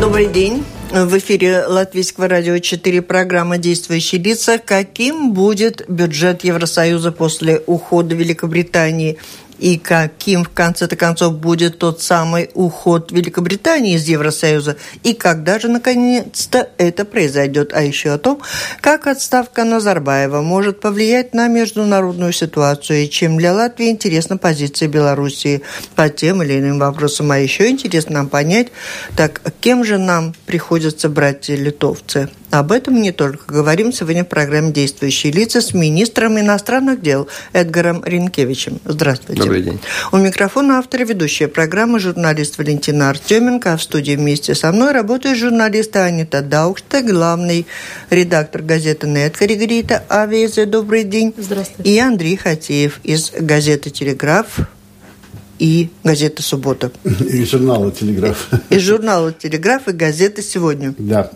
Добрый день. В эфире Латвийского радио 4 программа «Действующие лица». Каким будет бюджет Евросоюза после ухода Великобритании и каким, в конце-то концов, будет тот самый уход Великобритании из Евросоюза, и когда же, наконец-то, это произойдет. А еще о том, как отставка Назарбаева может повлиять на международную ситуацию, и чем для Латвии интересна позиция Белоруссии по тем или иным вопросам. А еще интересно нам понять, так кем же нам приходится братья-литовцы? Об этом не только говорим сегодня в программе «Действующие лица» с министром иностранных дел Эдгаром Ринкевичем. Здравствуйте. Добрый день. У микрофона автора ведущая программы журналист Валентина Артеменко, а в студии вместе со мной работает журналист Анита Даукшта, главный редактор газеты «Нет» Григорита Авезе. Добрый день. Здравствуйте. И Андрей Хатеев из газеты «Телеграф» и газеты «Суббота». И журнала «Телеграф». И журнала «Телеграф» и газеты «Сегодня». Да.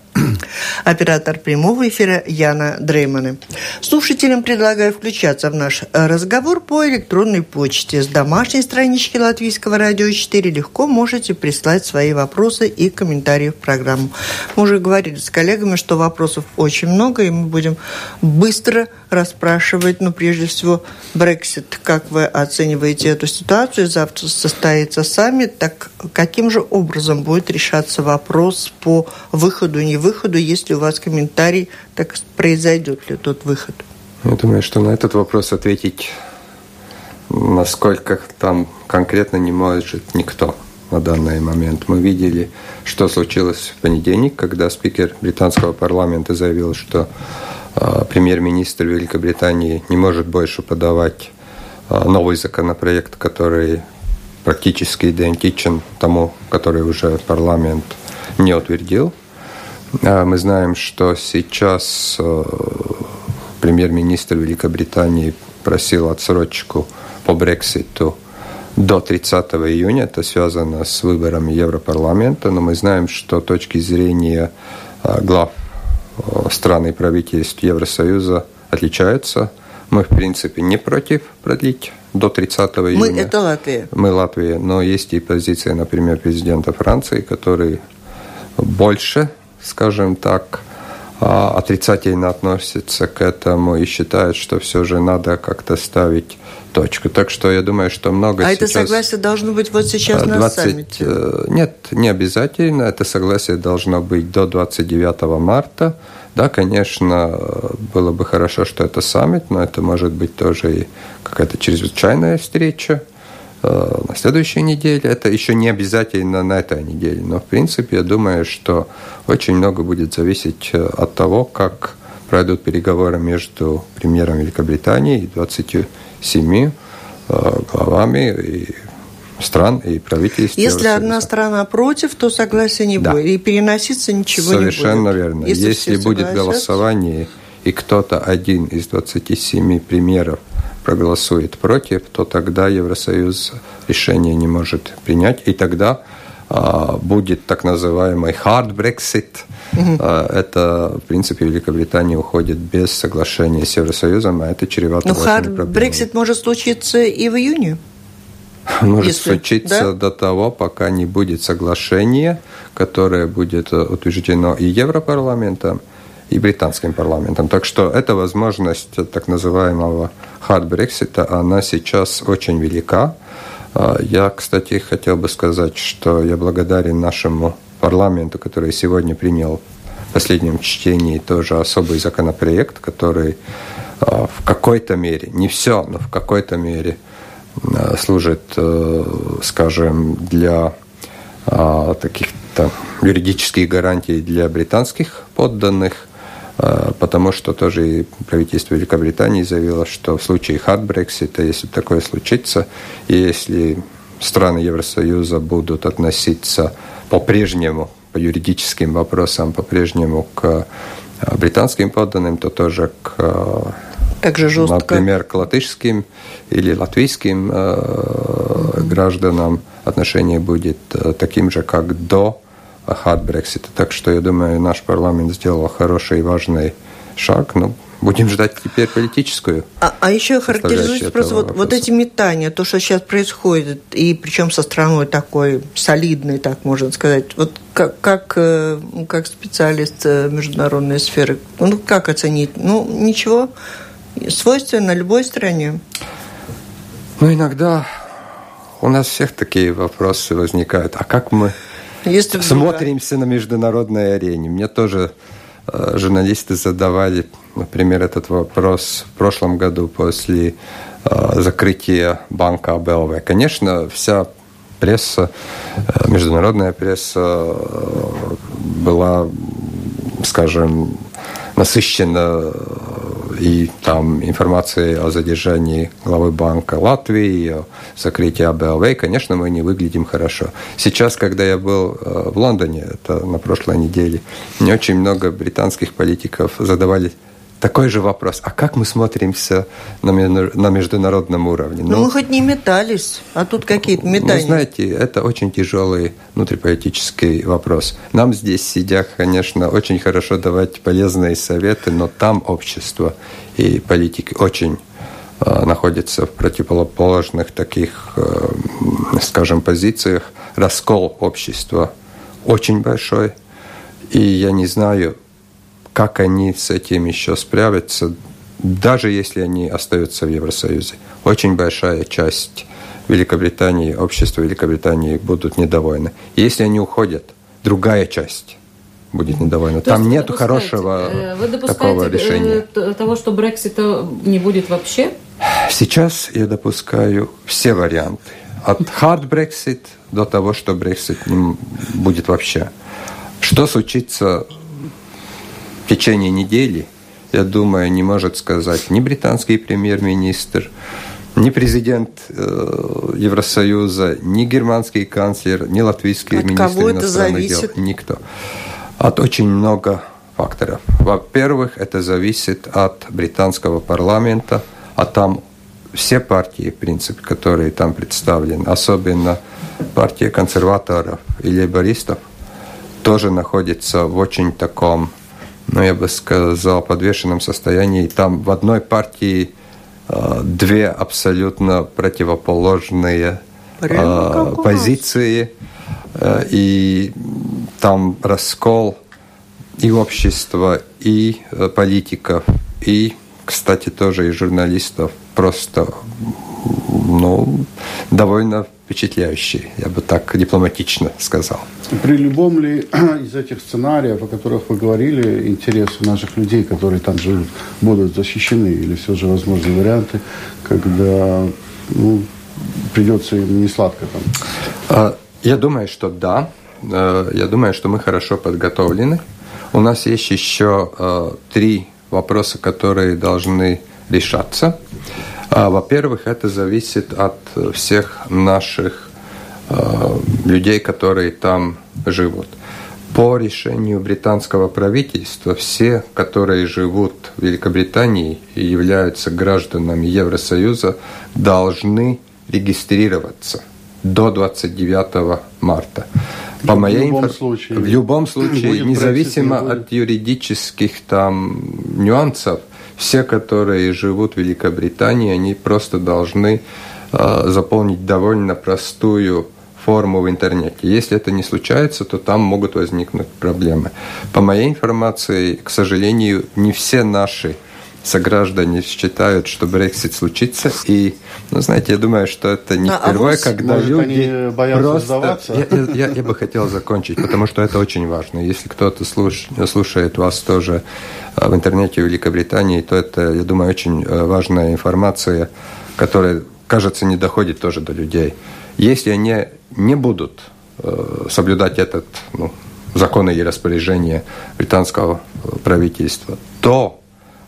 Оператор прямого эфира Яна Дреймана. Слушателям предлагаю включаться в наш разговор по электронной почте. С домашней странички Латвийского радио 4 легко можете прислать свои вопросы и комментарии в программу. Мы уже говорили с коллегами, что вопросов очень много, и мы будем быстро расспрашивать, ну, прежде всего, Брексит. Как вы оцениваете эту ситуацию? Завтра состоится саммит. Так каким же образом будет решаться вопрос по выходу, не выходу, если у вас комментарий, так произойдет ли тот выход? Я думаю, что на этот вопрос ответить, насколько там конкретно не может никто на данный момент. Мы видели, что случилось в понедельник, когда спикер британского парламента заявил, что э, премьер-министр Великобритании не может больше подавать э, новый законопроект, который практически идентичен тому, который уже парламент не утвердил. А, мы знаем, что сейчас э, премьер-министр Великобритании просил отсрочку по Брекситу до 30 июня. Это связано с выборами Европарламента. Но мы знаем, что точки зрения э, глав э, стран и правительств Евросоюза отличаются. Мы, в принципе, не против продлить до 30 июня. Мы – это Латвия. Мы – Латвия. Но есть и позиция, например, президента Франции, который больше скажем так, а, отрицательно относится к этому и считает, что все же надо как-то ставить точку. Так что я думаю, что много а сейчас... это согласие должно быть вот сейчас 20... на саммите? Э, нет, не обязательно. Это согласие должно быть до 29 марта. Да, конечно, было бы хорошо, что это саммит, но это может быть тоже и какая-то чрезвычайная встреча. Э, на следующей неделе. Это еще не обязательно на этой неделе, но в принципе я думаю, что очень много будет зависеть э, от того, как пройдут переговоры между премьером Великобритании и 27 э, главами и стран и правительств. Если одна страна против, то согласия не да. будет. И переноситься ничего Совершенно не будет. Совершенно верно. Если, Если будет голосование, и кто-то один из 27 премьеров проголосует против, то тогда Евросоюз решение не может принять, и тогда а, будет так называемый hard Brexit. Угу. А, это, в принципе, Великобритания уходит без соглашения с Евросоюзом, а это чревато Но hard Brexit может случиться и в июне. Может Если, случиться да? до того, пока не будет соглашения, которое будет утверждено и Европарламентом, и британским парламентом. Так что эта возможность так называемого hard Brexit, она сейчас очень велика. А, я, кстати, хотел бы сказать, что я благодарен нашему парламенту, который сегодня принял в последнем чтении тоже особый законопроект, который в какой-то мере, не все, но в какой-то мере служит, э, скажем, для таких-то юридических гарантий для британских подданных – а, потому что тоже и правительство Великобритании заявило, что в случае hard Brexit, если такое случится, и если страны Евросоюза будут относиться по-прежнему, по юридическим вопросам, по-прежнему к а, британским подданным, то тоже к а, также жестко. Например, к латышским или латвийским э, гражданам отношение будет э, таким же, как до hard Brexit. Так что я думаю, наш парламент сделал хороший и важный шаг. Ну, Будем ждать теперь политическую. А, а еще характеризуйте просто вот, вот эти метания, то, что сейчас происходит, и причем со страной такой солидной, так можно сказать. Вот как, как, э, как специалист э, международной сферы, ну как оценить? Ну, ничего, свойственно любой стране. Ну, иногда у нас всех такие вопросы возникают. А как мы Если смотримся на международной арене? Мне тоже э, журналисты задавали Например, этот вопрос в прошлом году после э, закрытия банка АБЛВ. Конечно, вся пресса, э, международная пресса э, была, скажем, насыщена и там информацией о задержании главы банка Латвии, о закрытии АБЛВ, конечно, мы не выглядим хорошо. Сейчас, когда я был в Лондоне, это на прошлой неделе, не очень много британских политиков задавали такой же вопрос. А как мы смотримся на, на международном уровне? Ну, ну, мы хоть не метались, а тут какие-то метания. Ну, знаете, это очень тяжелый внутриполитический вопрос. Нам здесь, сидя, конечно, очень хорошо давать полезные советы, но там общество и политики очень э, находятся в противоположных таких, э, скажем, позициях. Раскол общества очень большой. И я не знаю, как они с этим еще справятся, даже если они остаются в Евросоюзе. Очень большая часть Великобритании, общества Великобритании будут недовольны. Если они уходят, другая часть будет недовольна. То Там нет хорошего э, вы такого э, решения. того, что Брексита не будет вообще? Сейчас я допускаю все варианты. От hard Brexit до того, что Brexit не будет вообще. Что случится в течение недели, я думаю, не может сказать ни британский премьер-министр, ни президент э, Евросоюза, ни германский канцлер, ни латвийский От министр кого это зависит? дел, никто. От очень много факторов. Во-первых, это зависит от британского парламента, а там все партии, в принципе, которые там представлены, особенно партия консерваторов и лейбористов, тоже находятся в очень таком ну, я бы сказал, подвешенном состоянии. Там в одной партии э, две абсолютно противоположные э, позиции, э, и там раскол и общества, и э, политиков, и, кстати, тоже и журналистов просто ну, довольно впечатляющий, я бы так дипломатично сказал. При любом ли из этих сценариев, о которых вы говорили, интересы наших людей, которые там живут, будут защищены? Или все же возможны варианты, когда ну, придется им не сладко там? А, я думаю, что да. Э, я думаю, что мы хорошо подготовлены. У нас есть еще э, три вопроса, которые должны решаться. А, во-первых, это зависит от всех наших а, людей, которые там живут. По решению британского правительства все, которые живут в Великобритании и являются гражданами Евросоюза, должны регистрироваться до 29 марта. По в моей любом инфо... случае. В любом случае, независимо от юридических там нюансов, все, которые живут в Великобритании, они просто должны э, заполнить довольно простую форму в интернете. Если это не случается, то там могут возникнуть проблемы. По моей информации, к сожалению, не все наши сограждане считают, что Брексит случится. И, ну, знаете, я думаю, что это не а, впервые, а когда может, люди просто... Я, я, я бы хотел закончить, потому что это очень важно. Если кто-то слуш... слушает вас тоже э, в интернете в Великобритании, то это, я думаю, очень э, важная информация, которая, кажется, не доходит тоже до людей. Если они не будут э, соблюдать этот ну, законы и распоряжения британского правительства, то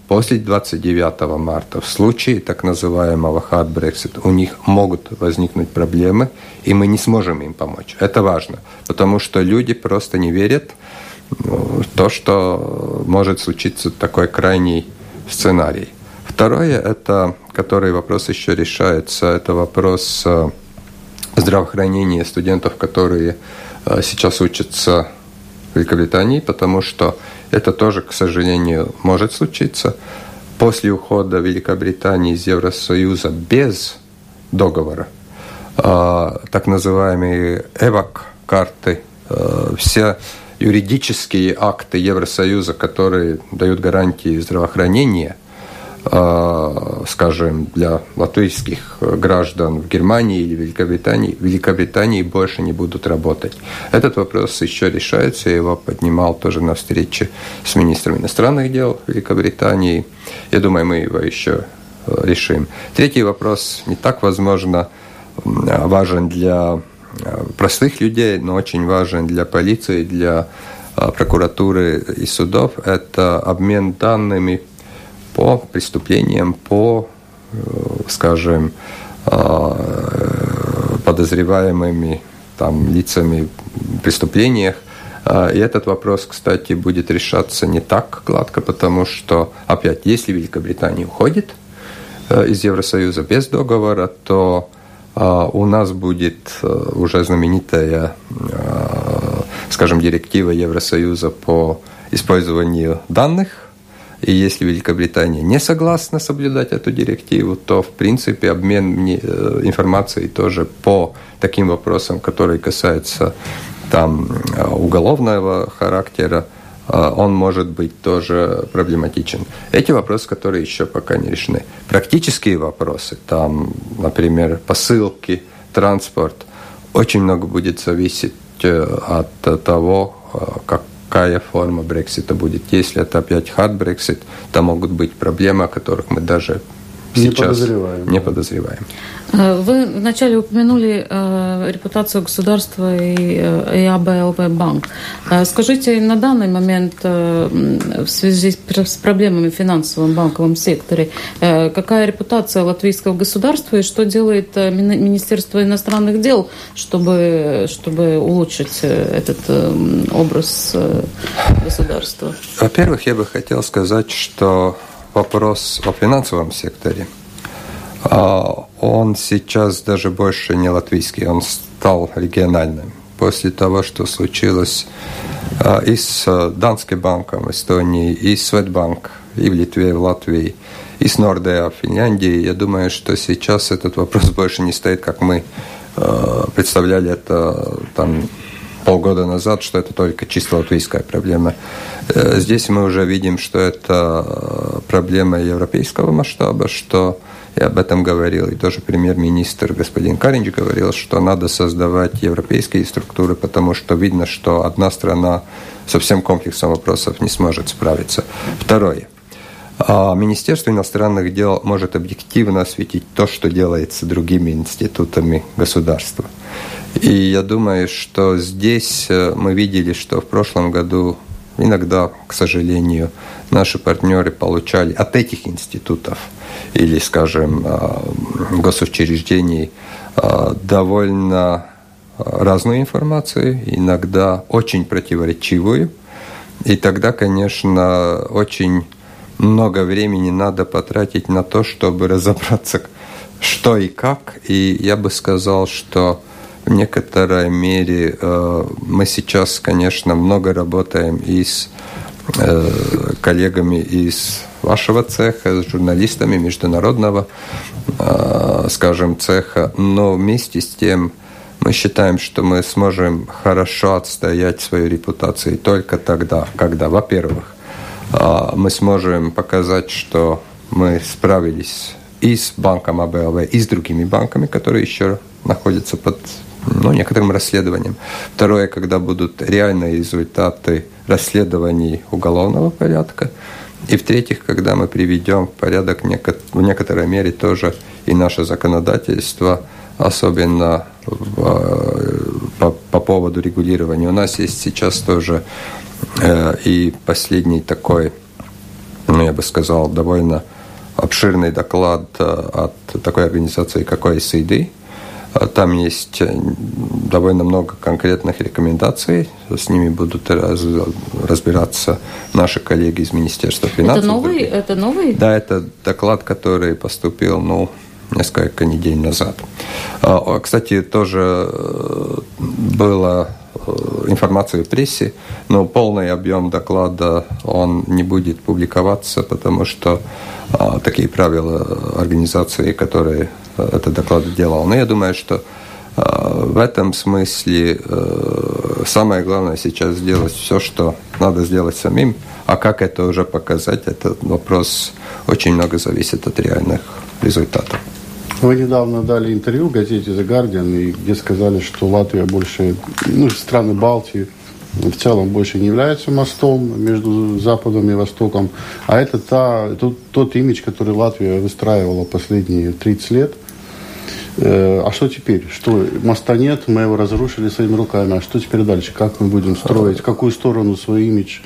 После 29 марта в случае так называемого hard Brexit у них могут возникнуть проблемы, и мы не сможем им помочь. Это важно, потому что люди просто не верят в то, что может случиться такой крайний сценарий. Второе, это, который вопрос еще решается, это вопрос э, здравоохранения студентов, которые э, сейчас учатся в Великобритании, потому что это тоже, к сожалению, может случиться. после ухода Великобритании из Евросоюза без договора, так называемые ЭВАК-карты, все юридические акты Евросоюза, которые дают гарантии здравоохранения – а, скажем, для латвийских граждан в Германии или Великобритании, Великобритании больше не будут работать. Этот вопрос еще решается, я его поднимал тоже на встрече с министром иностранных дел Великобритании. Я думаю, мы его еще э, решим. Третий вопрос не так, возможно, важен для э, простых людей, но очень важен для полиции, для э, прокуратуры и судов. Это обмен данными по преступлениям, по, э, скажем, э, подозреваемыми там, лицами в преступлениях. А, и этот вопрос, кстати, будет решаться не так гладко, потому что, опять, если Великобритания уходит э, из Евросоюза без договора, то а, у нас будет уже знаменитая, скажем, директива Евросоюза по использованию данных и если Великобритания не согласна соблюдать эту директиву, то, в принципе, обмен э, информацией тоже по таким вопросам, которые касаются там, э, уголовного характера, э, он может быть тоже проблематичен. Эти вопросы, которые еще пока не решены. Практические вопросы, там, например, посылки, транспорт, очень много будет зависеть от того, как какая форма Брексита будет. Если это опять hard Brexit, то могут быть проблемы, о которых мы даже не сейчас подозреваем. не подозреваем. Э, вы вначале упомянули э, репутацию государства и, э, и АБЛВ банк. Э, скажите, на данный момент э, в связи с проблемами в финансовом банковом секторе, э, какая репутация латвийского государства и что делает Министерство иностранных дел, чтобы, чтобы улучшить этот э, образ э, государства? Во-первых, я бы хотел сказать, что вопрос о финансовом секторе, а, он сейчас даже больше не латвийский, он стал региональным. После того, что случилось а, и с Данским банком в Эстонии, и с Светбанк, и в Литве, и в Латвии, и с Нордеа в Финляндии, я думаю, что сейчас этот вопрос больше не стоит, как мы а, представляли это там полгода назад, что это только чисто латвийская проблема. Э, здесь мы уже видим, что это э, проблема европейского масштаба, что я об этом говорил, и тоже премьер-министр господин Каринч говорил, что надо создавать европейские структуры, потому что видно, что одна страна со всем комплексом вопросов не сможет справиться. Второе. А Министерство иностранных дел может объективно осветить то, что делается другими институтами государства. И я думаю, что здесь э, мы видели, что в прошлом году иногда, к сожалению, наши партнеры получали от этих институтов или, скажем, э, госучреждений э, довольно разную информацию, иногда очень противоречивую. И тогда, конечно, очень много времени надо потратить на то, чтобы разобраться, что и как. И я бы сказал, что в некоторой мере э, мы сейчас, конечно, много работаем и с э, коллегами из вашего цеха, с журналистами международного, э, скажем, цеха, но вместе с тем мы считаем, что мы сможем хорошо отстоять свою репутацию только тогда, когда, во-первых, мы сможем показать, что мы справились и с банком АБЛВ, и с другими банками, которые еще находятся под ну, некоторым расследованием. Второе, когда будут реальные результаты расследований уголовного порядка. И в-третьих, когда мы приведем в порядок в некоторой мере тоже и наше законодательство, особенно в, э, по, по поводу регулирования. У нас есть сейчас тоже э, и последний такой, ну, я бы сказал, довольно обширный доклад э, от такой организации, как а там есть э, довольно много конкретных рекомендаций. С ними будут раз, разбираться наши коллеги из Министерства финансов. Это новый? Это новый? Да, это доклад, который поступил, ну, несколько недель назад. А, кстати, тоже э, было информацию в прессе, но полный объем доклада он не будет публиковаться, потому что такие правила организации, которые этот доклад делал. Но я думаю, что в этом смысле самое главное сейчас сделать все, что надо сделать самим, а как это уже показать, этот вопрос очень много зависит от реальных результатов. Вы недавно дали интервью газете The Guardian, где сказали, что Латвия больше, ну, страны Балтии в целом больше не являются мостом между Западом и Востоком, а это та, тот, тот имидж, который Латвия выстраивала последние 30 лет. Э, а что теперь? Что моста нет, мы его разрушили своими руками. А что теперь дальше? Как мы будем строить? Какую сторону свой имидж?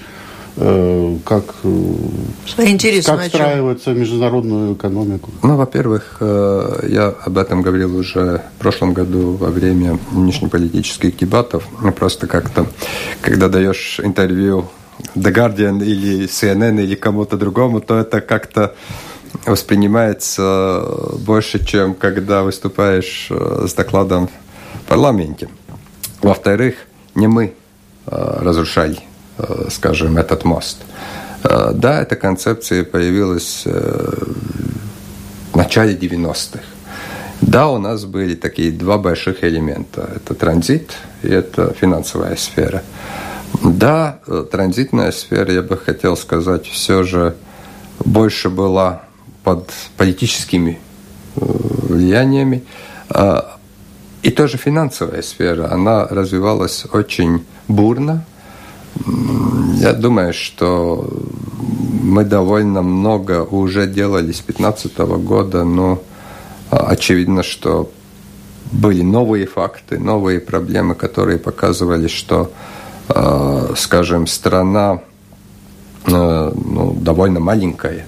Э, как, Свои интересы как встраиваться в международную экономику? Ну, во-первых, э, я об этом говорил уже в прошлом году во время внешнеполитических дебатов. Ну, просто как-то, когда даешь интервью The Guardian или CNN или кому-то другому, то это как-то воспринимается больше, чем когда выступаешь э, с докладом в парламенте. Во-вторых, не мы разрушали Э, скажем, этот мост. Э, да, эта концепция появилась э, в начале 90-х. Да, у нас были такие два больших элемента. Это транзит и это финансовая сфера. Да, транзитная сфера, я бы хотел сказать, все же больше была под политическими влияниями. И тоже финансовая сфера, она развивалась очень бурно, я думаю, что мы довольно много уже делали с 2015 года, но а, очевидно, что были новые факты, новые проблемы, которые показывали, что, а, скажем, страна а, ну, довольно маленькая,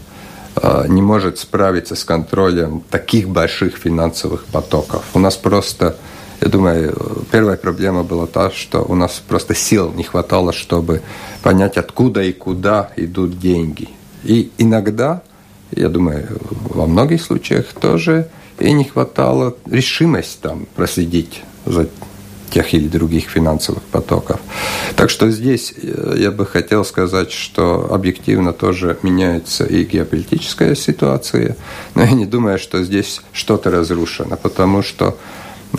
не может справиться с контролем таких больших финансовых потоков. У нас просто я думаю, первая проблема была та, что у нас просто сил не хватало, чтобы понять, откуда и куда идут деньги. И иногда, я думаю, во многих случаях тоже и не хватало решимости там проследить за тех или других финансовых потоков. Так что здесь э, я бы хотел сказать, что объективно тоже меняется и геополитическая ситуация, но я не думаю, что здесь что-то разрушено, потому что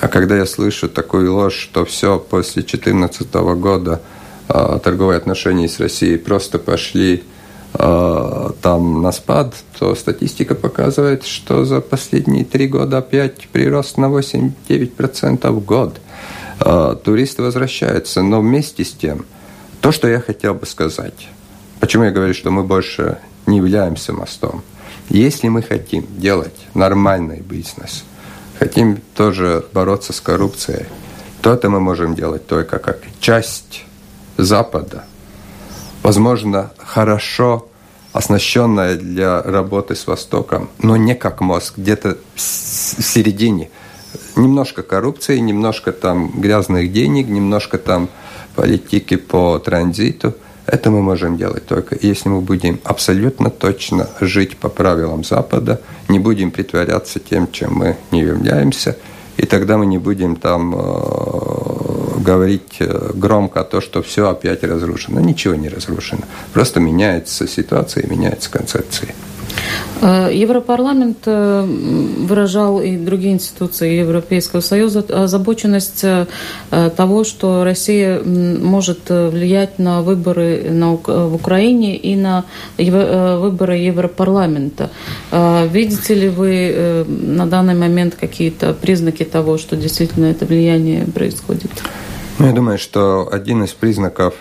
а когда я слышу такую ложь, что все после 2014 года э, торговые отношения с Россией просто пошли э, там на спад, то статистика показывает, что за последние три года опять прирост на 8-9% в год. Э, туристы возвращаются, но вместе с тем, то, что я хотел бы сказать, почему я говорю, что мы больше не являемся мостом, если мы хотим делать нормальный бизнес – хотим тоже бороться с коррупцией, то это мы можем делать только как часть Запада. Возможно, хорошо оснащенная для работы с Востоком, но не как мозг, где-то в середине. Немножко коррупции, немножко там грязных денег, немножко там политики по транзиту – это мы можем делать только если мы будем абсолютно точно жить по правилам Запада, не будем притворяться тем, чем мы не являемся, и тогда мы не будем там э, говорить э, громко то, что все опять разрушено. Ничего не разрушено. Просто меняется ситуация и меняется концепция. Э, Европарламент э, выражал и другие институции Европейского Союза озабоченность э, того, что Россия может влиять на выборы в Украине и на выборы Европарламента. Видите ли вы на данный момент какие-то признаки того, что действительно это влияние происходит? Ну, я думаю, что один из признаков,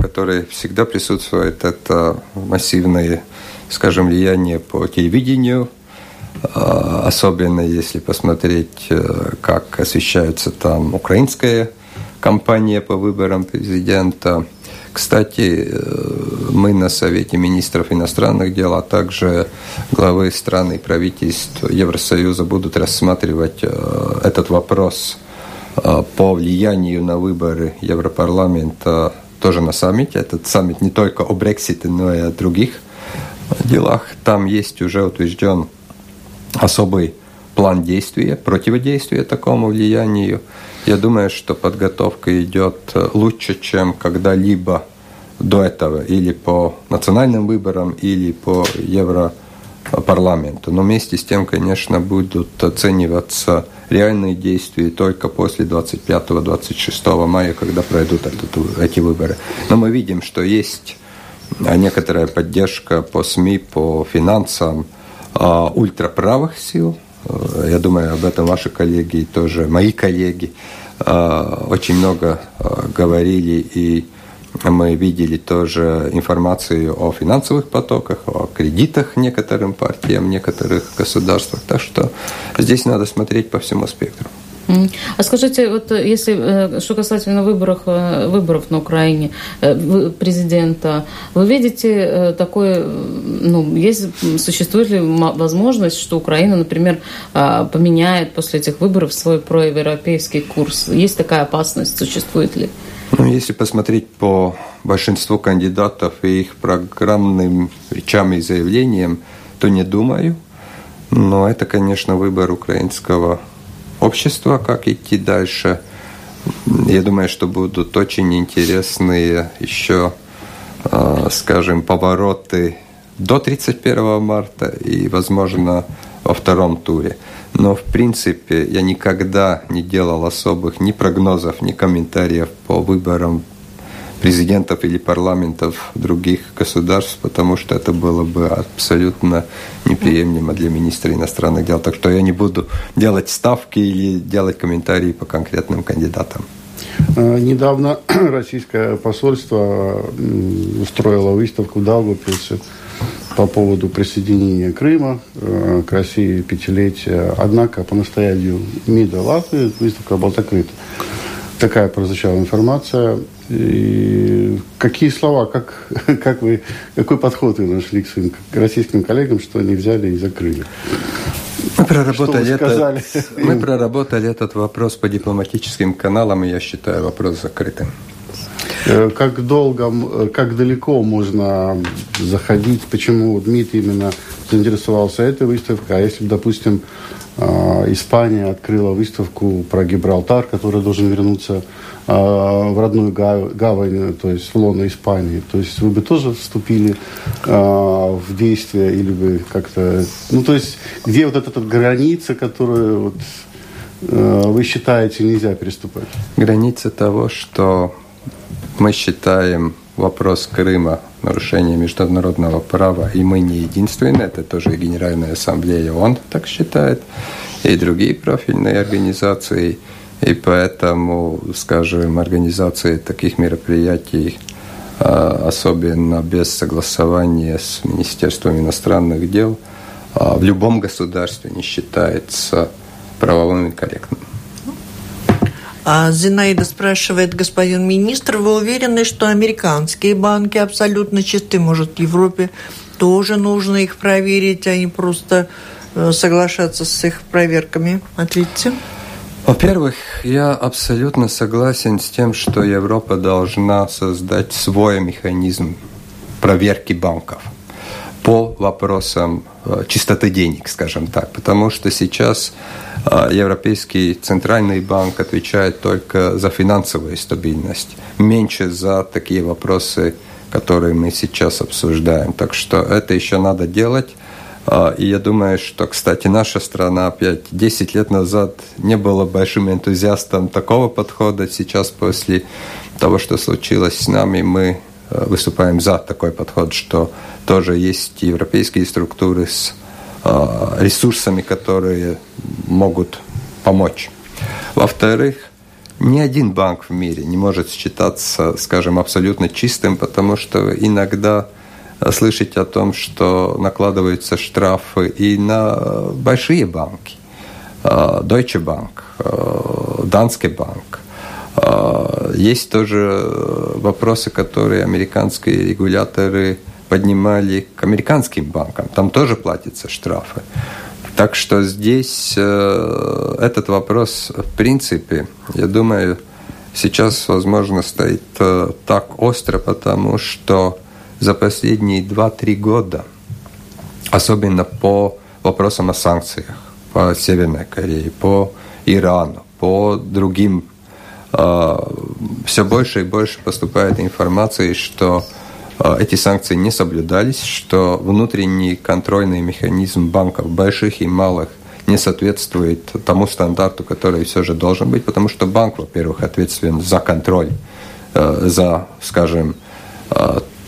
который всегда присутствует, это массивные скажем, влияние по телевидению, а, особенно если посмотреть, э, как освещается там украинская кампания по выборам президента. Кстати, э, мы на Совете министров иностранных дел, а также главы стран и правительств Евросоюза будут рассматривать э, этот вопрос по влиянию на выборы Европарламента тоже на саммите. Этот саммит не только о Брексите, но и о других делах. Там есть уже утвержден особый план действия, противодействия такому влиянию. Я думаю, что подготовка идет лучше, чем когда-либо до этого, или по национальным выборам, или по Европарламенту. Но вместе с тем, конечно, будут оцениваться реальные действия только после 25-26 мая, когда пройдут эти выборы. Но мы видим, что есть некоторая поддержка по СМИ, по финансам э, ультраправых сил. Я думаю, об этом ваши коллеги тоже, мои коллеги, э, очень много э, говорили и мы видели тоже информацию о финансовых потоках, о кредитах некоторым партиям, некоторых государствах. Так что здесь надо смотреть по всему спектру. А скажите, вот если э, что касательно выборов, э, выборов на Украине, э, президента, вы видите такое, ну, есть, существует ли возможность, что Украина, например, поменяет после этих выборов свой проевропейский курс? Есть такая опасность, существует ли? Ну, если посмотреть по большинству кандидатов и их программным речам и заявлениям, то не думаю. Но это, конечно, выбор украинского общества, как идти дальше. Я думаю, что будут очень интересные еще, а, скажем, повороты до 31 марта и, возможно, во втором туре. Но, в принципе, я никогда не делал особых ни прогнозов, ни комментариев по выборам президентов или парламентов других государств, потому что это было бы абсолютно неприемлемо для министра иностранных дел. Так что я не буду делать ставки или делать комментарии по конкретным кандидатам. А, недавно российское посольство устроило выставку в Даугавпилсе по поводу присоединения Крыма э, к России пятилетия. Однако по настоянию МИДа Латвии выставка была закрыта. Такая прозвучала информация. И какие слова, как, как вы, какой подход вы нашли к своим к российским коллегам, что они взяли и закрыли? Мы проработали, этот, мы проработали этот вопрос по дипломатическим каналам, и я считаю вопрос закрытым. Э, как долго, э, как далеко можно заходить, почему Дмитрий именно заинтересовался этой выставкой, а если, допустим, э, Испания открыла выставку про Гибралтар, который должен вернуться в родную гавань, то есть в лоно Испании. То есть вы бы тоже вступили в действие или бы как-то... Ну, то есть где вот эта, граница, которую вот, вы считаете нельзя переступать? Граница того, что мы считаем вопрос Крыма нарушением международного права, и мы не единственные, это тоже и Генеральная Ассамблея ООН так считает, и другие профильные организации, и поэтому, скажем, организации таких мероприятий, а, особенно без согласования с Министерством иностранных дел, а, в любом государстве не считается правовым и корректным. А Зинаида спрашивает, господин министр, вы уверены, что американские банки абсолютно чисты? Может, в Европе тоже нужно их проверить, а не просто э, соглашаться с их проверками? Ответьте. Во-первых, я абсолютно согласен с тем, что Европа должна создать свой механизм проверки банков по вопросам э, чистоты денег, скажем так, потому что сейчас а Европейский центральный банк отвечает только за финансовую стабильность, меньше за такие вопросы, которые мы сейчас обсуждаем. Так что это еще надо делать. А, и я думаю, что, кстати, наша страна опять 10 лет назад не была большим энтузиастом такого подхода. Сейчас, после того, что случилось с нами, мы э, выступаем за такой подход, что тоже есть европейские структуры с а, ресурсами, которые могут помочь. Во-вторых, ни один банк в мире не может считаться, скажем, абсолютно чистым, потому что иногда слышать о том, что накладываются штрафы и на большие банки. А, Deutsche Bank, Danske Bank. Есть тоже вопросы, которые американские регуляторы поднимали к американским банкам. Там тоже платятся штрафы. Так что здесь э, этот вопрос, в принципе, я думаю, сейчас, возможно, стоит э, так остро, потому что за последние 2-3 года, особенно по вопросам о санкциях, по Северной Корее, по Ирану, по другим все больше и больше поступает информации, что эти санкции не соблюдались, что внутренний контрольный механизм банков больших и малых не соответствует тому стандарту, который все же должен быть, потому что банк, во-первых, ответственен за контроль, за, скажем,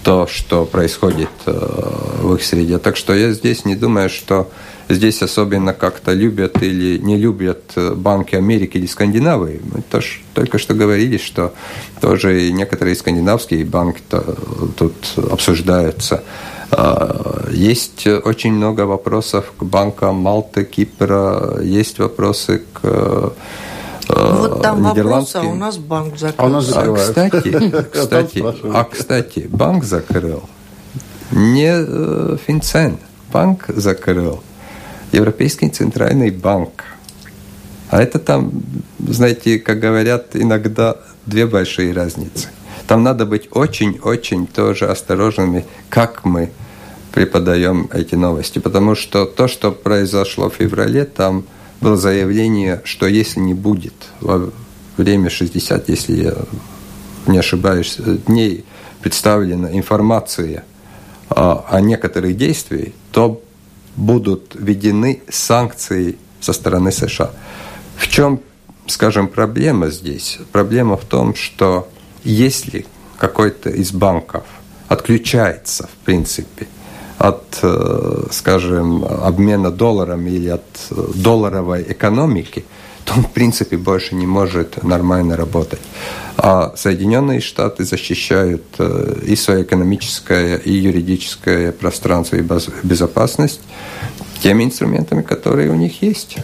то, что происходит в их среде. Так что я здесь не думаю, что здесь особенно как-то любят или не любят э, банки Америки или Скандинавии. Мы тоже только что говорили, что тоже и некоторые скандинавские банки тут обсуждаются. Есть очень много вопросов к банкам Малты, Кипра, есть вопросы к э, вот там вопрос, а у нас банк закрыл. А у нас А, кстати, кстати, а, кстати, банк закрыл не э, Финцен, банк закрыл Европейский центральный банк. А это там, знаете, как говорят, иногда две большие разницы. Там надо быть очень-очень тоже осторожными, как мы преподаем эти новости. Потому что то, что произошло в феврале, там было заявление, что если не будет во время 60, если я не ошибаюсь, дней представлена информация о, о некоторых действиях, то будут введены санкции со стороны США. В чем, скажем, проблема здесь? Проблема в том, что если какой-то из банков отключается, в принципе, от, э, скажем, обмена долларами или от э, долларовой экономики, то он, в принципе, больше не может нормально работать. А Соединенные Штаты защищают э, и свое экономическое, и юридическое пространство и безопасность теми инструментами, которые у них есть.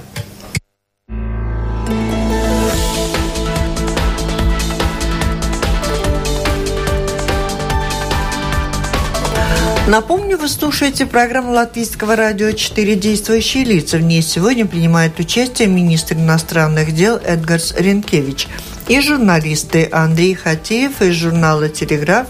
Напомню, вы слушаете программу Латвийского радио «Четыре действующие лица». В ней сегодня принимает участие министр иностранных дел Эдгарс Ренкевич и журналисты Андрей Хатеев из журнала «Телеграф»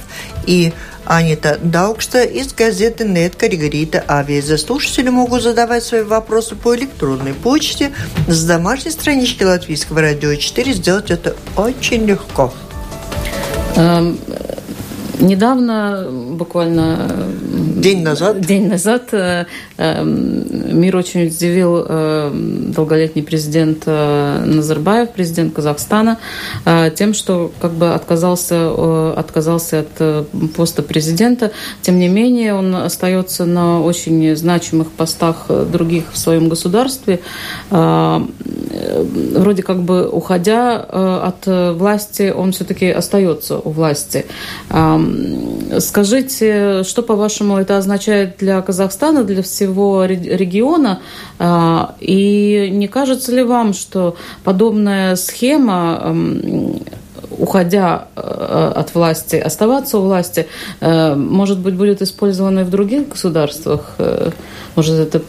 и Анита Даукста из газеты «Нет Корригорита Авиаза». Слушатели могут задавать свои вопросы по электронной почте с домашней странички Латвийского радио 4. Сделать это очень легко. Эм, Недавно, буквально день назад, день назад э, эм, мир очень удивил э, долголетний президент э, Назарбаев, президент Казахстана, тем, что как бы отказался, отказался от поста президента. Тем не менее, он остается на очень значимых постах других в своем государстве. Вроде как бы уходя от власти, он все-таки остается у власти. Скажите, что, по-вашему, это означает для Казахстана, для всего региона? А, и не кажется ли вам, что подобная схема уходя э, от власти, оставаться у власти, э, может быть, будет использована и в других государствах? Э, может, это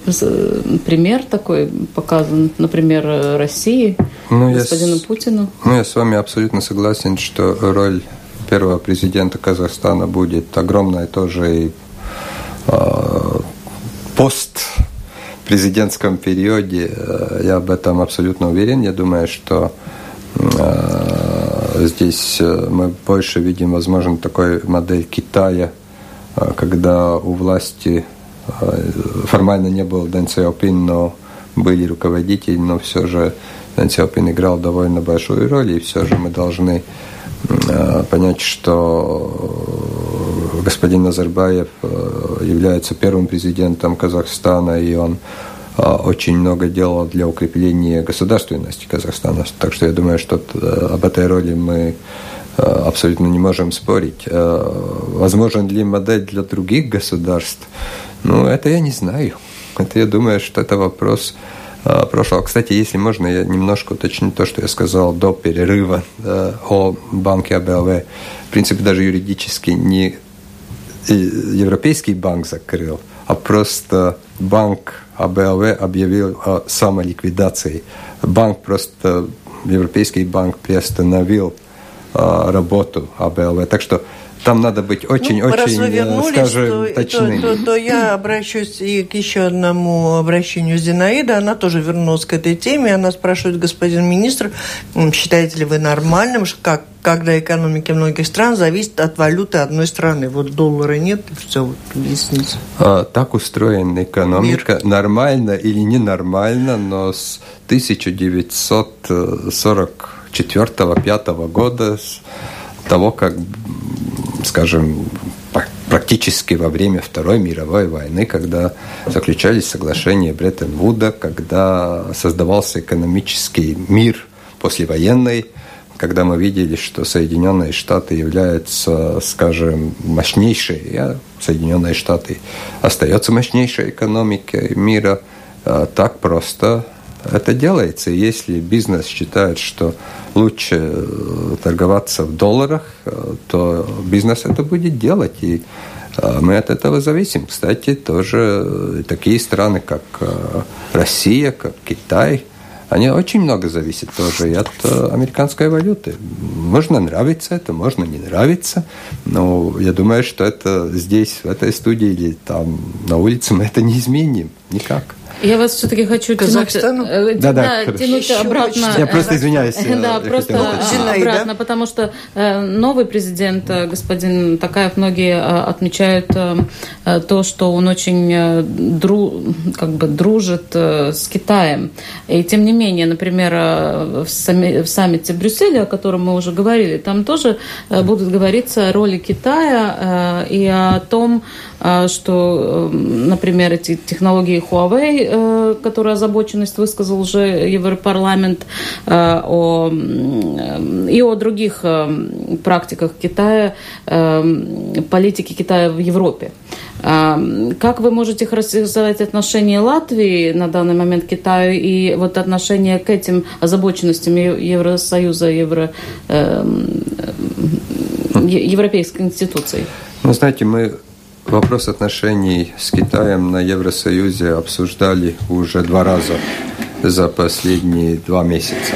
пример такой показан, например, России, ну, господину я Путину? Ну, я с вами абсолютно согласен, что роль первого президента Казахстана будет огромная тоже и э, пост президентском периоде, э, я об этом абсолютно уверен. Я думаю, что э, здесь э, мы больше видим, возможно, такой модель Китая, э, когда у власти формально не был Дэн Сяопин, но были руководители, но все же Дэн Сяопин играл довольно большую роль, и все же мы должны понять, что господин Назарбаев э, является первым президентом Казахстана, и он э, очень много делал для укрепления государственности Казахстана. Так что я думаю, что об этой роли мы абсолютно не можем спорить. Возможен ли модель для других государств? Ну, это я не знаю. Это я думаю, что это вопрос Э, прошлого. Кстати, если можно, я немножко уточню то, что я сказал до перерыва э, о банке АБЛВ. В принципе, даже юридически не Европейский банк закрыл, а просто банк АБЛВ объявил о самоликвидации. Банк просто, Европейский банк приостановил э, работу АБЛВ. Так что там надо быть очень-очень, ну, очень, скажем, то, точным. То, то, то я обращусь и к еще одному обращению Зинаида. Она тоже вернулась к этой теме. Она спрашивает, господин министр, считаете ли вы нормальным, как когда экономики многих стран зависит от валюты одной страны. Вот доллара нет, и все, вот объясните. А, так устроена экономика. Мир. Нормально или ненормально, но с 1944-1945 года, с того, как скажем, практически во время Второй мировой войны, когда заключались соглашения Бреттон-Вуда, когда создавался экономический мир послевоенный, когда мы видели, что Соединенные Штаты являются, скажем, мощнейшей, а Соединенные Штаты остается мощнейшей экономикой мира, а так просто это делается. Если бизнес считает, что лучше э, торговаться в долларах, э, то бизнес это будет делать. И э, мы от этого зависим. Кстати, тоже такие страны, как Россия, как Китай, они очень много зависят тоже и от американской валюты. Можно нравиться это, можно не нравиться, но я думаю, что это здесь, в этой студии или там на улице мы это не изменим никак. Я вас все-таки хочу Казахстану? тянуть, э, да, да, да, тянуть обратно. Я просто извиняюсь. Да, просто обратно, потому что э, новый президент, э, господин Такаев, многие отмечают то, что он очень дру, как бы дружит с Китаем. И тем не менее, например, в, сами, в саммите Брюсселя, о котором мы уже говорили, там тоже будут говориться о роли Китая и о том, что, например, эти технологии Huawei Э, озабоченность высказал уже Европарламент, э, о, и о других э, практиках Китая, политики Китая в Европе. Как вы можете характеризовать отношение Латвии на данный момент к Китаю и вот отношение к этим озабоченностям Евросоюза, Евро, европейской институции? Ну, знаете, мы Вопрос отношений с Китаем на Евросоюзе обсуждали уже два раза за последние два месяца.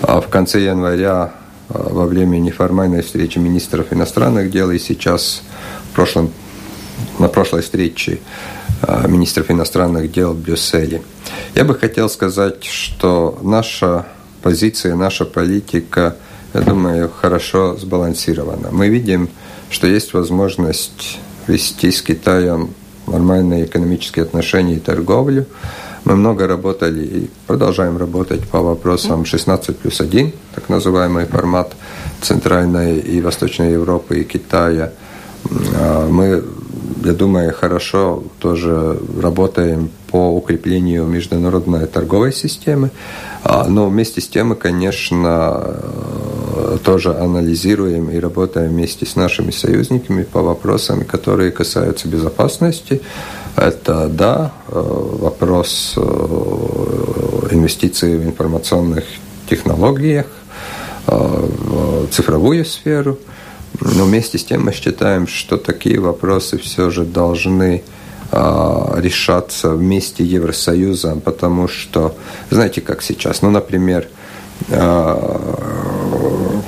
А в конце января а, во время неформальной встречи министров иностранных дел и сейчас в прошлом, на прошлой встрече а, министров иностранных дел в Брюсселе. Я бы хотел сказать, что наша позиция, наша политика, я думаю, хорошо сбалансирована. Мы видим, что есть возможность вести с Китаем нормальные экономические отношения и торговлю. Мы много работали и продолжаем работать по вопросам 16 плюс 1, так называемый формат Центральной и Восточной Европы и Китая. А, мы, я думаю, хорошо тоже работаем по укреплению международной торговой системы, а, но вместе с тем мы, конечно, тоже анализируем и работаем вместе с нашими союзниками по вопросам, которые касаются безопасности. Это, да, э, вопрос э, инвестиций в информационных технологиях, э, в цифровую сферу. Но вместе с тем мы считаем, что такие вопросы все же должны решаться вместе Евросоюзом, потому что, знаете, как сейчас, ну, например,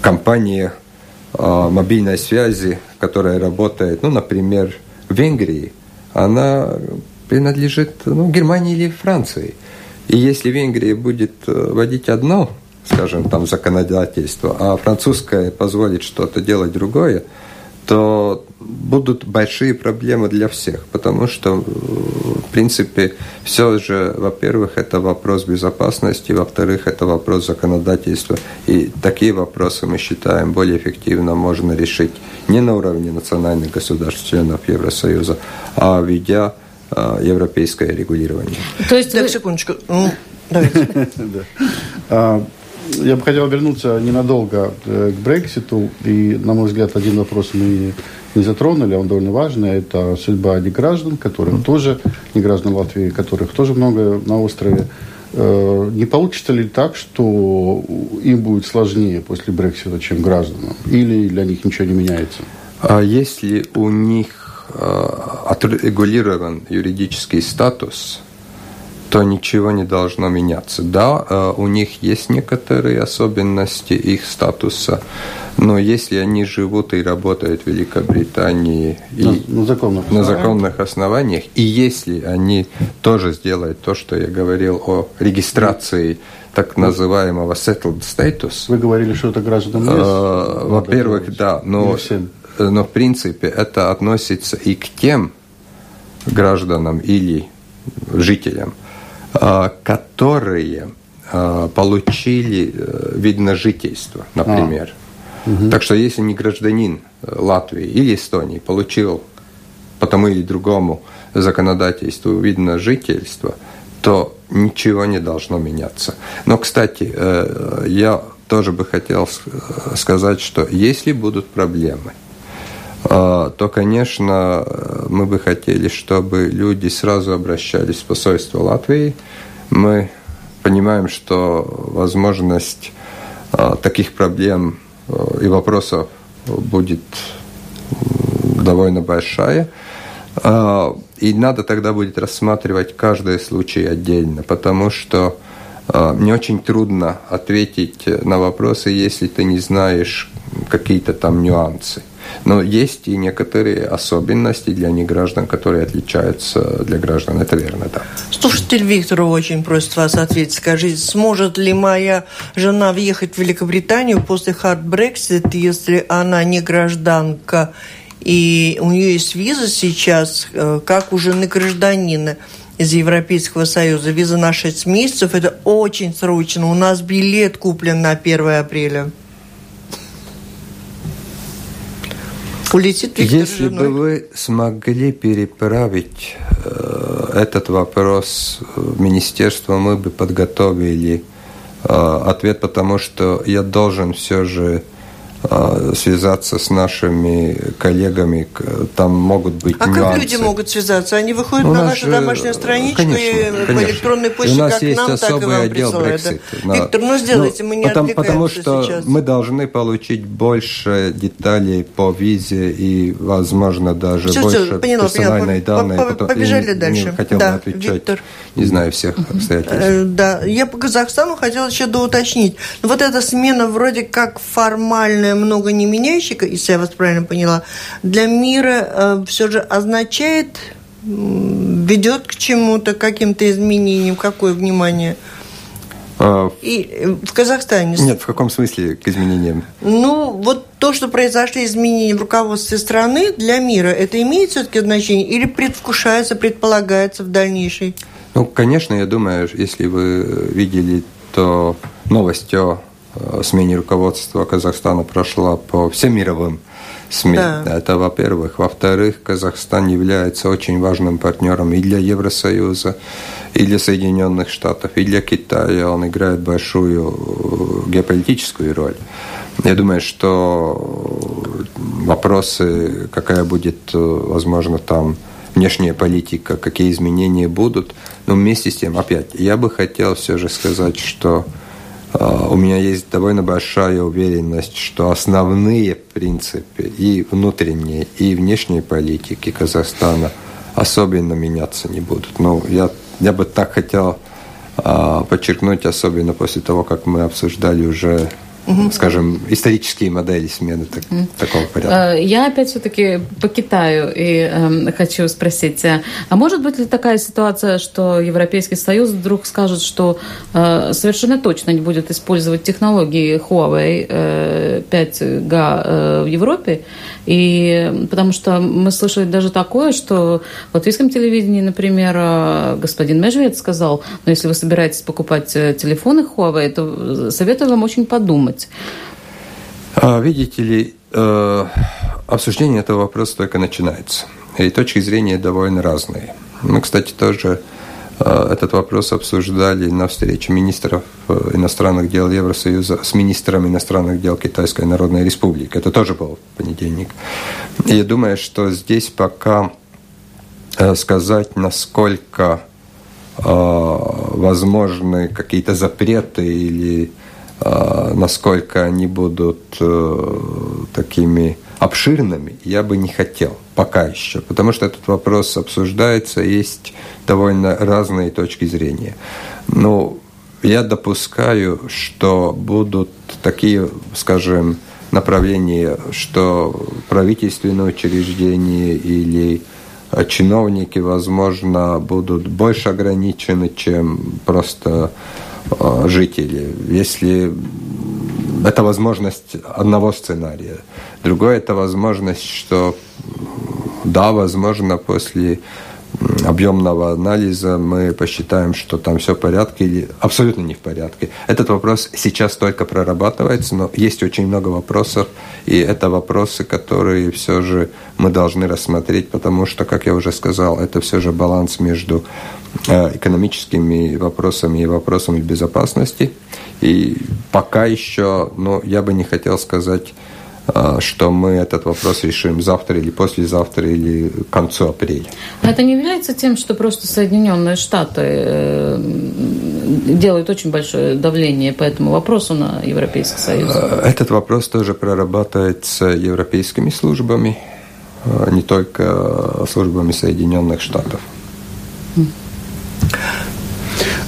компания э, мобильной связи, которая работает, ну, например, в Венгрии, она принадлежит ну, Германии или Франции. И если Венгрия будет э, вводить одно, скажем, там законодательство, а французское позволит что-то делать другое, то будут большие проблемы для всех, потому что, в принципе, все же, во-первых, это вопрос безопасности, во-вторых, это вопрос законодательства. И такие вопросы, мы считаем, более эффективно можно решить не на уровне национальных государств, членов Евросоюза, а введя а, европейское регулирование. То есть, так, секундочку. Ну, давайте. А, я бы хотел вернуться ненадолго э, к Брекситу. И, на мой взгляд, один вопрос мы не затронули, он довольно важный. Это судьба неграждан, которых mm-hmm. тоже, неграждан Латвии, которых тоже много на острове. Э, не получится ли так, что им будет сложнее после Брексита, чем гражданам? Или для них ничего не меняется? А если у них э, отрегулирован юридический статус, то ничего не должно меняться. Да, э, у них есть некоторые особенности их статуса, Но если они живут и работают в Великобритании на, и на, законных, на законных основаниях, и если они тоже сделают то, что я говорил о регистрации так называемого settled status. Вы говорили, что это граждан э, Во-первых, да, но, но в принципе это относится и к тем гражданам или жителям, э, которые э, получили вид на жительство, например. А. Угу. Так что если не гражданин э, Латвии или Эстонии получил по тому или другому законодательству вид на жительство, то ничего не должно меняться. Но, кстати, э, я тоже бы хотел э, сказать, что если будут проблемы, то, конечно, мы бы хотели, чтобы люди сразу обращались в посольство Латвии. Мы понимаем, что возможность таких проблем и вопросов будет довольно большая. А, и надо тогда будет рассматривать каждый случай отдельно, потому что а, мне очень трудно ответить на вопросы, если ты не знаешь какие-то там нюансы. Но есть и некоторые особенности для неграждан, которые отличаются для граждан. Это верно, да. Слушатель Виктор очень просит вас ответить. Скажите, сможет ли моя жена въехать в Великобританию после hard Brexit, если она не гражданка и у нее есть виза сейчас, э, как у жены гражданина из Европейского Союза. Виза на 6 месяцев, это очень срочно. У нас билет куплен на 1 апреля. Улетит Виктор Если бы вы смогли переправить э, этот вопрос в министерство, мы бы подготовили э, ответ, потому что я должен все же связаться с нашими коллегами, там могут быть а нюансы. А как люди могут связаться? Они выходят ну, на вашу же... домашнюю страничку конечно, и конечно. по электронной почте, у нас как есть нам, особый так и отдел Brexit. Да. Виктор, ну сделайте, ну, мы не потому, потому что сейчас. мы должны получить больше деталей по визе и, возможно, даже все, больше все, поняла, персональной поняла. данные. По, побежали и, дальше. Не хотел да, отвечать, Виктор. не знаю всех обстоятельств. Э, да, я по Казахстану хотела еще доуточнить. Вот эта смена вроде как формальная, много не меняет меняющий, если я вас правильно поняла, для мира э, все же означает, ведет к чему-то, каким-то изменениям, какое внимание? А, И э, в Казахстане. Нет, в каком смысле к изменениям? Ну, вот то, что произошли изменения в руководстве страны для мира, это имеет все-таки значение или предвкушается, предполагается в дальнейшей? Ну, конечно, я думаю, если вы видели, то новость о Э, смене руководства Казахстана прошла по всем мировым СМИ. Да. Это, во-первых. Во-вторых, Казахстан является очень важным партнером и для Евросоюза, и для Соединенных Штатов, и для Китая. Он играет большую э, геополитическую роль. Я думаю, что вопросы, какая будет, э, возможно, там внешняя политика, какие изменения будут, но вместе с тем, опять, я бы хотел все же сказать, что у меня есть довольно большая уверенность, что основные принципы и внутренней, и внешней политики Казахстана особенно меняться не будут. Но я, я бы так хотел а, подчеркнуть, особенно после того, как мы обсуждали уже угу. скажем, исторические модели смены так, угу. такого порядка. Э, я опять все-таки по Китаю и э, хочу спросить, э, а может быть ли такая ситуация, что Европейский Союз вдруг скажет, что э, совершенно точно не будет использовать технологии Huawei э, 5G э, в Европе, и потому что мы слышали даже такое, что в латвийском телевидении, например, э, господин Межвед сказал, ну если вы собираетесь покупать телефоны Huawei, то советую вам очень подумать? А, видите ли, э, обсуждение этого вопроса только начинается. И точки зрения довольно разные. Мы, кстати, тоже э, этот вопрос обсуждали на встрече министров э, иностранных дел Евросоюза с министром иностранных дел Китайской Народной Республики. Это тоже был понедельник. И я думаю, что здесь пока сказать, насколько возможны какие-то запреты или насколько они будут э, такими обширными, я бы не хотел пока еще, потому что этот вопрос обсуждается, есть довольно разные точки зрения. Но я допускаю, что будут такие, скажем, направлении, что правительственные учреждения или чиновники, возможно, будут больше ограничены, чем просто жители. Если это возможность одного сценария. Другой это возможность, что да, возможно, после объемного анализа мы посчитаем, что там все в порядке или абсолютно не в порядке. Этот вопрос сейчас только прорабатывается, но есть очень много вопросов, и это вопросы, которые все же мы должны рассмотреть, потому что, как я уже сказал, это все же баланс между экономическими вопросами и вопросами безопасности. И пока еще, ну, я бы не хотел сказать а, что мы этот вопрос решим завтра или послезавтра или к концу апреля. А это не является тем, что просто Соединенные Штаты э, делают очень большое давление по этому вопросу на Европейский Союз? Этот вопрос тоже прорабатывается европейскими службами, не только службами Соединенных Штатов.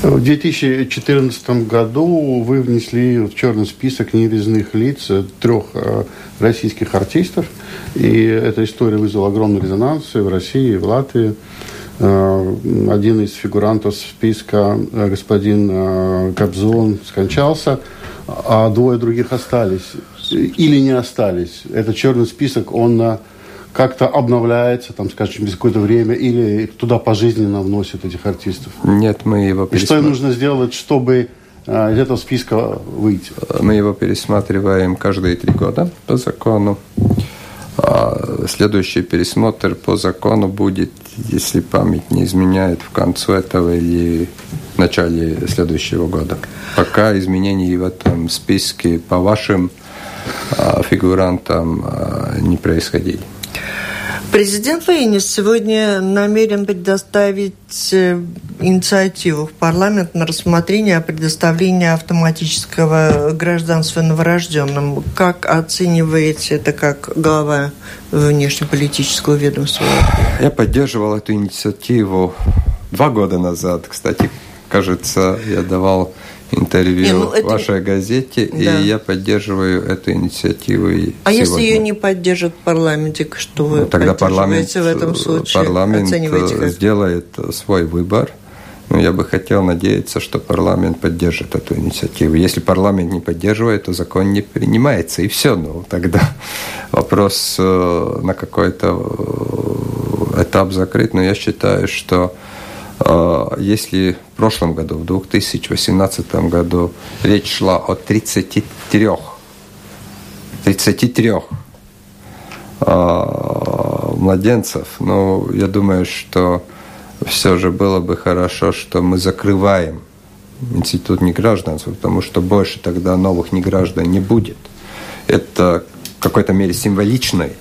В 2014 году вы внесли в черный список нерезных лиц трех э, российских артистов. И эта история вызвала огромный резонанс в России, в Латвии. Э, один из фигурантов списка, э, господин Кобзон, скончался, а двое других остались. Или не остались. Этот черный список, он как-то обновляется, там, скажем, через какое-то время, или туда пожизненно вносят этих артистов? Нет, мы его пересматриваем. И что им нужно сделать, чтобы а, из этого списка выйти? Мы его пересматриваем каждые три года по закону. А следующий пересмотр по закону будет, если память не изменяет, в конце этого или в начале следующего года. Пока изменений в этом списке по вашим а, фигурантам не происходили. Президент Ленис сегодня намерен предоставить э, инициативу в парламент на рассмотрение о предоставлении автоматического гражданства новорожденным. Как оцениваете это как глава внешнеполитического ведомства? Я поддерживал эту инициативу два года назад. Кстати, кажется, я давал интервью не, ну, это... в вашей газете, да. и я поддерживаю эту инициативу. А сегодня. если ее не поддержит в парламенте, что вы ну, тогда парламент, в этом случае? Парламент сделает свой выбор. Но я бы хотел надеяться, что парламент поддержит эту инициативу. Если парламент не поддерживает, то закон не принимается, и все. Ну, тогда вопрос э, на какой-то э, этап закрыт. Но я считаю, что если в прошлом году, в 2018 году, речь шла о 33, 33 младенцев, ну, я думаю, что все же было бы хорошо, что мы закрываем институт негражданства, потому что больше тогда новых неграждан не будет. Это в какой-то мере символичный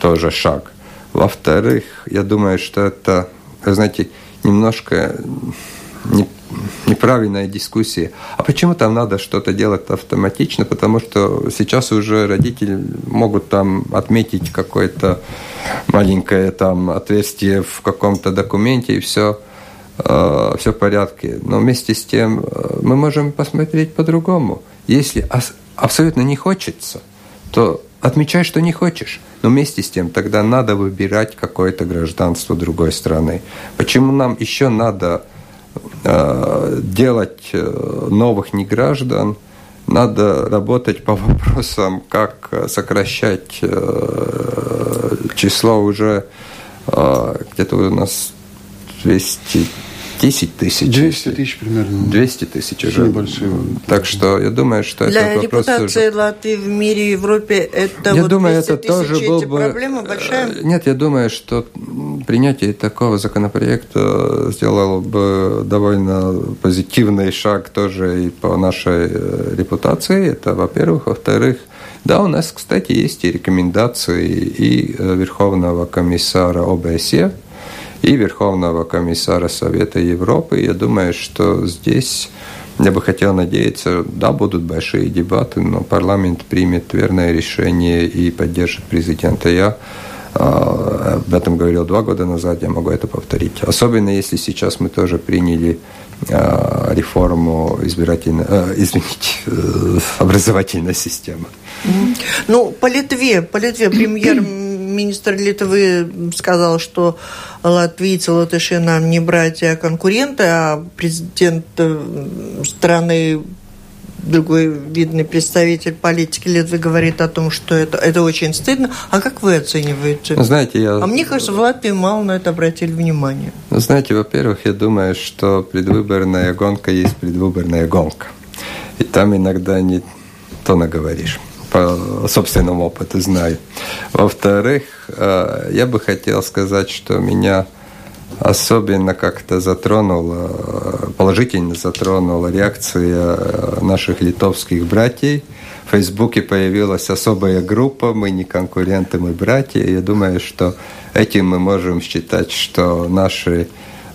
тоже шаг. Во-вторых, я думаю, что это, знаете, немножко не, неправильная дискуссия. А почему там надо что-то делать автоматично? Потому что сейчас уже родители могут там отметить какое-то маленькое там отверстие в каком-то документе и все э, все в порядке. Но вместе с тем э, мы можем посмотреть по-другому. Если абсолютно не хочется, то отмечай, что не хочешь. Но вместе с тем тогда надо выбирать какое-то гражданство другой страны. Почему нам еще надо э, делать э, новых неграждан? Надо работать по вопросам, как сокращать э, число уже э, где-то у нас 200 10 тысяч. 200 тысяч примерно. 200 тысяч уже. Небольшие. Так что я думаю, что Для это вопрос... Для репутации уже... Латвии в мире и Европе это я вот думаю, это тоже был бы... проблема большая? Э, нет, я думаю, что принятие такого законопроекта сделало бы довольно позитивный шаг тоже и по нашей э, репутации. Это, во-первых. Во-вторых, да, у нас, кстати, есть и рекомендации и э, Верховного комиссара ОБСЕ, и Верховного комиссара Совета Европы. Я думаю, что здесь я бы хотел надеяться, да, будут большие дебаты, но парламент примет верное решение и поддержит президента. Я а, об этом говорил два года назад, я могу это повторить. Особенно если сейчас мы тоже приняли э, реформу избирательной, э, извините, э, образовательной системы. Ну, по Литве, по Литве премьер-министр Литвы сказал, что латвийцы, латыши нам не братья, а конкуренты, а президент страны другой видный представитель политики Литвы говорит о том, что это, это очень стыдно. А как вы оцениваете? Знаете, я... А мне кажется, в Латвии мало на это обратили внимание. Знаете, во-первых, я думаю, что предвыборная гонка есть предвыборная гонка. И там иногда не то наговоришь. По собственному опыту знаю. Во-вторых, э, я бы хотел сказать, что меня особенно как-то затронула, положительно затронула реакция наших литовских братьев. В Фейсбуке появилась особая группа «Мы не конкуренты, мы братья». Я думаю, что этим мы можем считать, что наши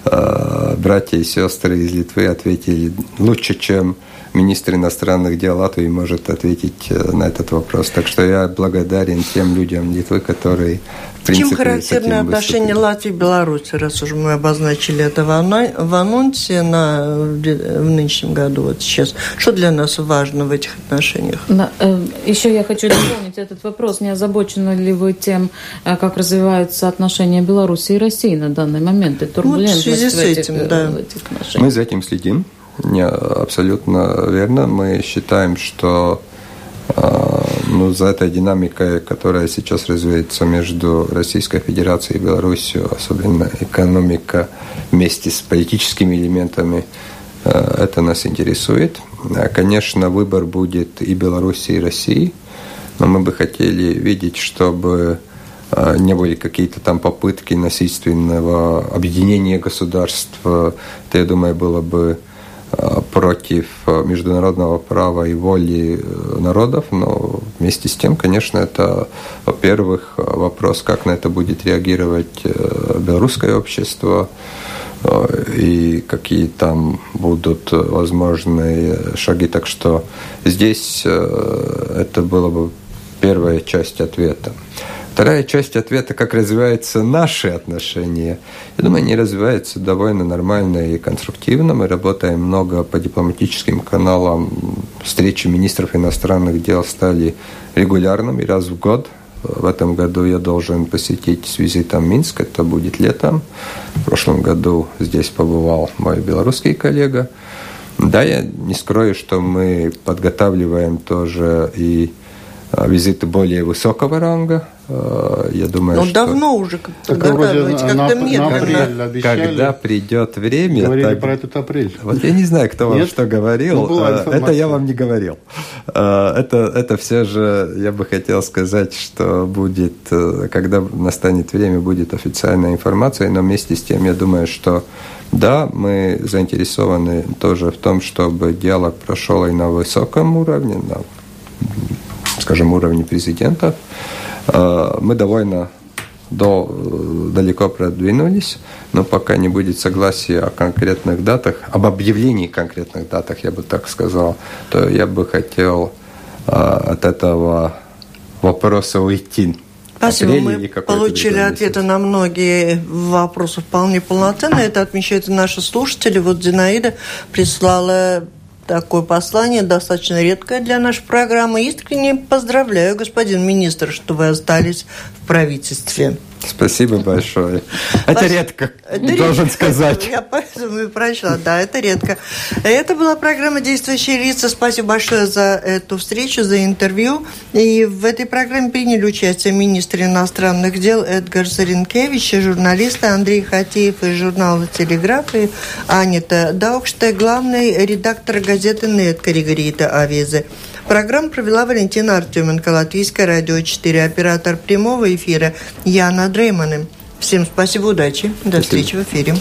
э, братья и сестры из Литвы ответили лучше, чем министр иностранных дел Латвии может ответить э, на этот вопрос. Так что я благодарен тем людям Литвы, которые в принципе, Чем характерны отношения Латвии и Беларуси, раз уже мы обозначили это в, анонсе на, в нынешнем году, вот сейчас. Что для нас важно в этих отношениях? Да, э, еще я хочу дополнить этот вопрос. Не озабочены ли вы тем, э, как развиваются отношения Беларуси и России на данный момент? И турбулентность вот в, связи с этим, в да. в этих отношениях? Мы за этим следим. Не, абсолютно верно. Мы считаем, что э, ну, за этой динамикой, которая сейчас развивается между Российской Федерацией и Беларусью, особенно экономика вместе с политическими элементами, э, это нас интересует. Конечно, выбор будет и Беларуси, и России, но мы бы хотели видеть, чтобы э, не были какие-то там попытки насильственного объединения государств. Это, я думаю, было бы против э, международного права и воли э, народов, но вместе с тем, конечно, это, во-первых, вопрос, как на это будет реагировать белорусское общество, и какие там будут возможные шаги. Так что здесь это было бы первая часть ответа. Вторая часть ответа, как развиваются наши отношения. Я думаю, они развиваются довольно нормально и конструктивно. Мы работаем много по дипломатическим каналам. Встречи министров иностранных дел стали регулярными раз в год. В этом году я должен посетить с визитом Минск, это будет летом. В прошлом году здесь побывал мой белорусский коллега. Да, я не скрою, что мы подготавливаем тоже и визиты более высокого ранга. А, я думаю, Но что... давно уже как-то медленно. Когда придет время... Говорили так... про этот апрель. Вот я не знаю, кто вам Нет? что говорил. Ну, это я вам не говорил. А, это, это все же, я бы хотел сказать, что будет, э, когда настанет время, будет официальная информация, но вместе с тем я думаю, что да, мы заинтересованы тоже в том, чтобы диалог прошел и на высоком уровне, на скажем, уровне президента. Э, мы довольно до, далеко продвинулись, но пока не будет согласия о конкретных датах, об объявлении конкретных датах, я бы так сказал, то я бы хотел э, от этого вопроса уйти. Спасибо. Мы получили ответы на многие вопросы вполне полноценно. Это отмечают и наши слушатели. Вот Зинаида прислала такое послание, достаточно редкое для нашей программы. Искренне поздравляю, господин министр, что вы остались в правительстве. Спасибо большое. Это редко, это должен редко. сказать. Я поэтому и прочла, да, это редко. Это была программа «Действующие лица». Спасибо большое за эту встречу, за интервью. И в этой программе приняли участие министр иностранных дел Эдгар Заренкевич, журналисты Андрей Хатеев из журнала «Телеграф» и Анита Даукште, главный редактор газеты «Нет» Каригарита Авизы. Программу провела Валентина Артеменко, Латвийское радио 4, оператор прямого эфира Яна Дрейманы. Всем спасибо, удачи, до встречи в эфире.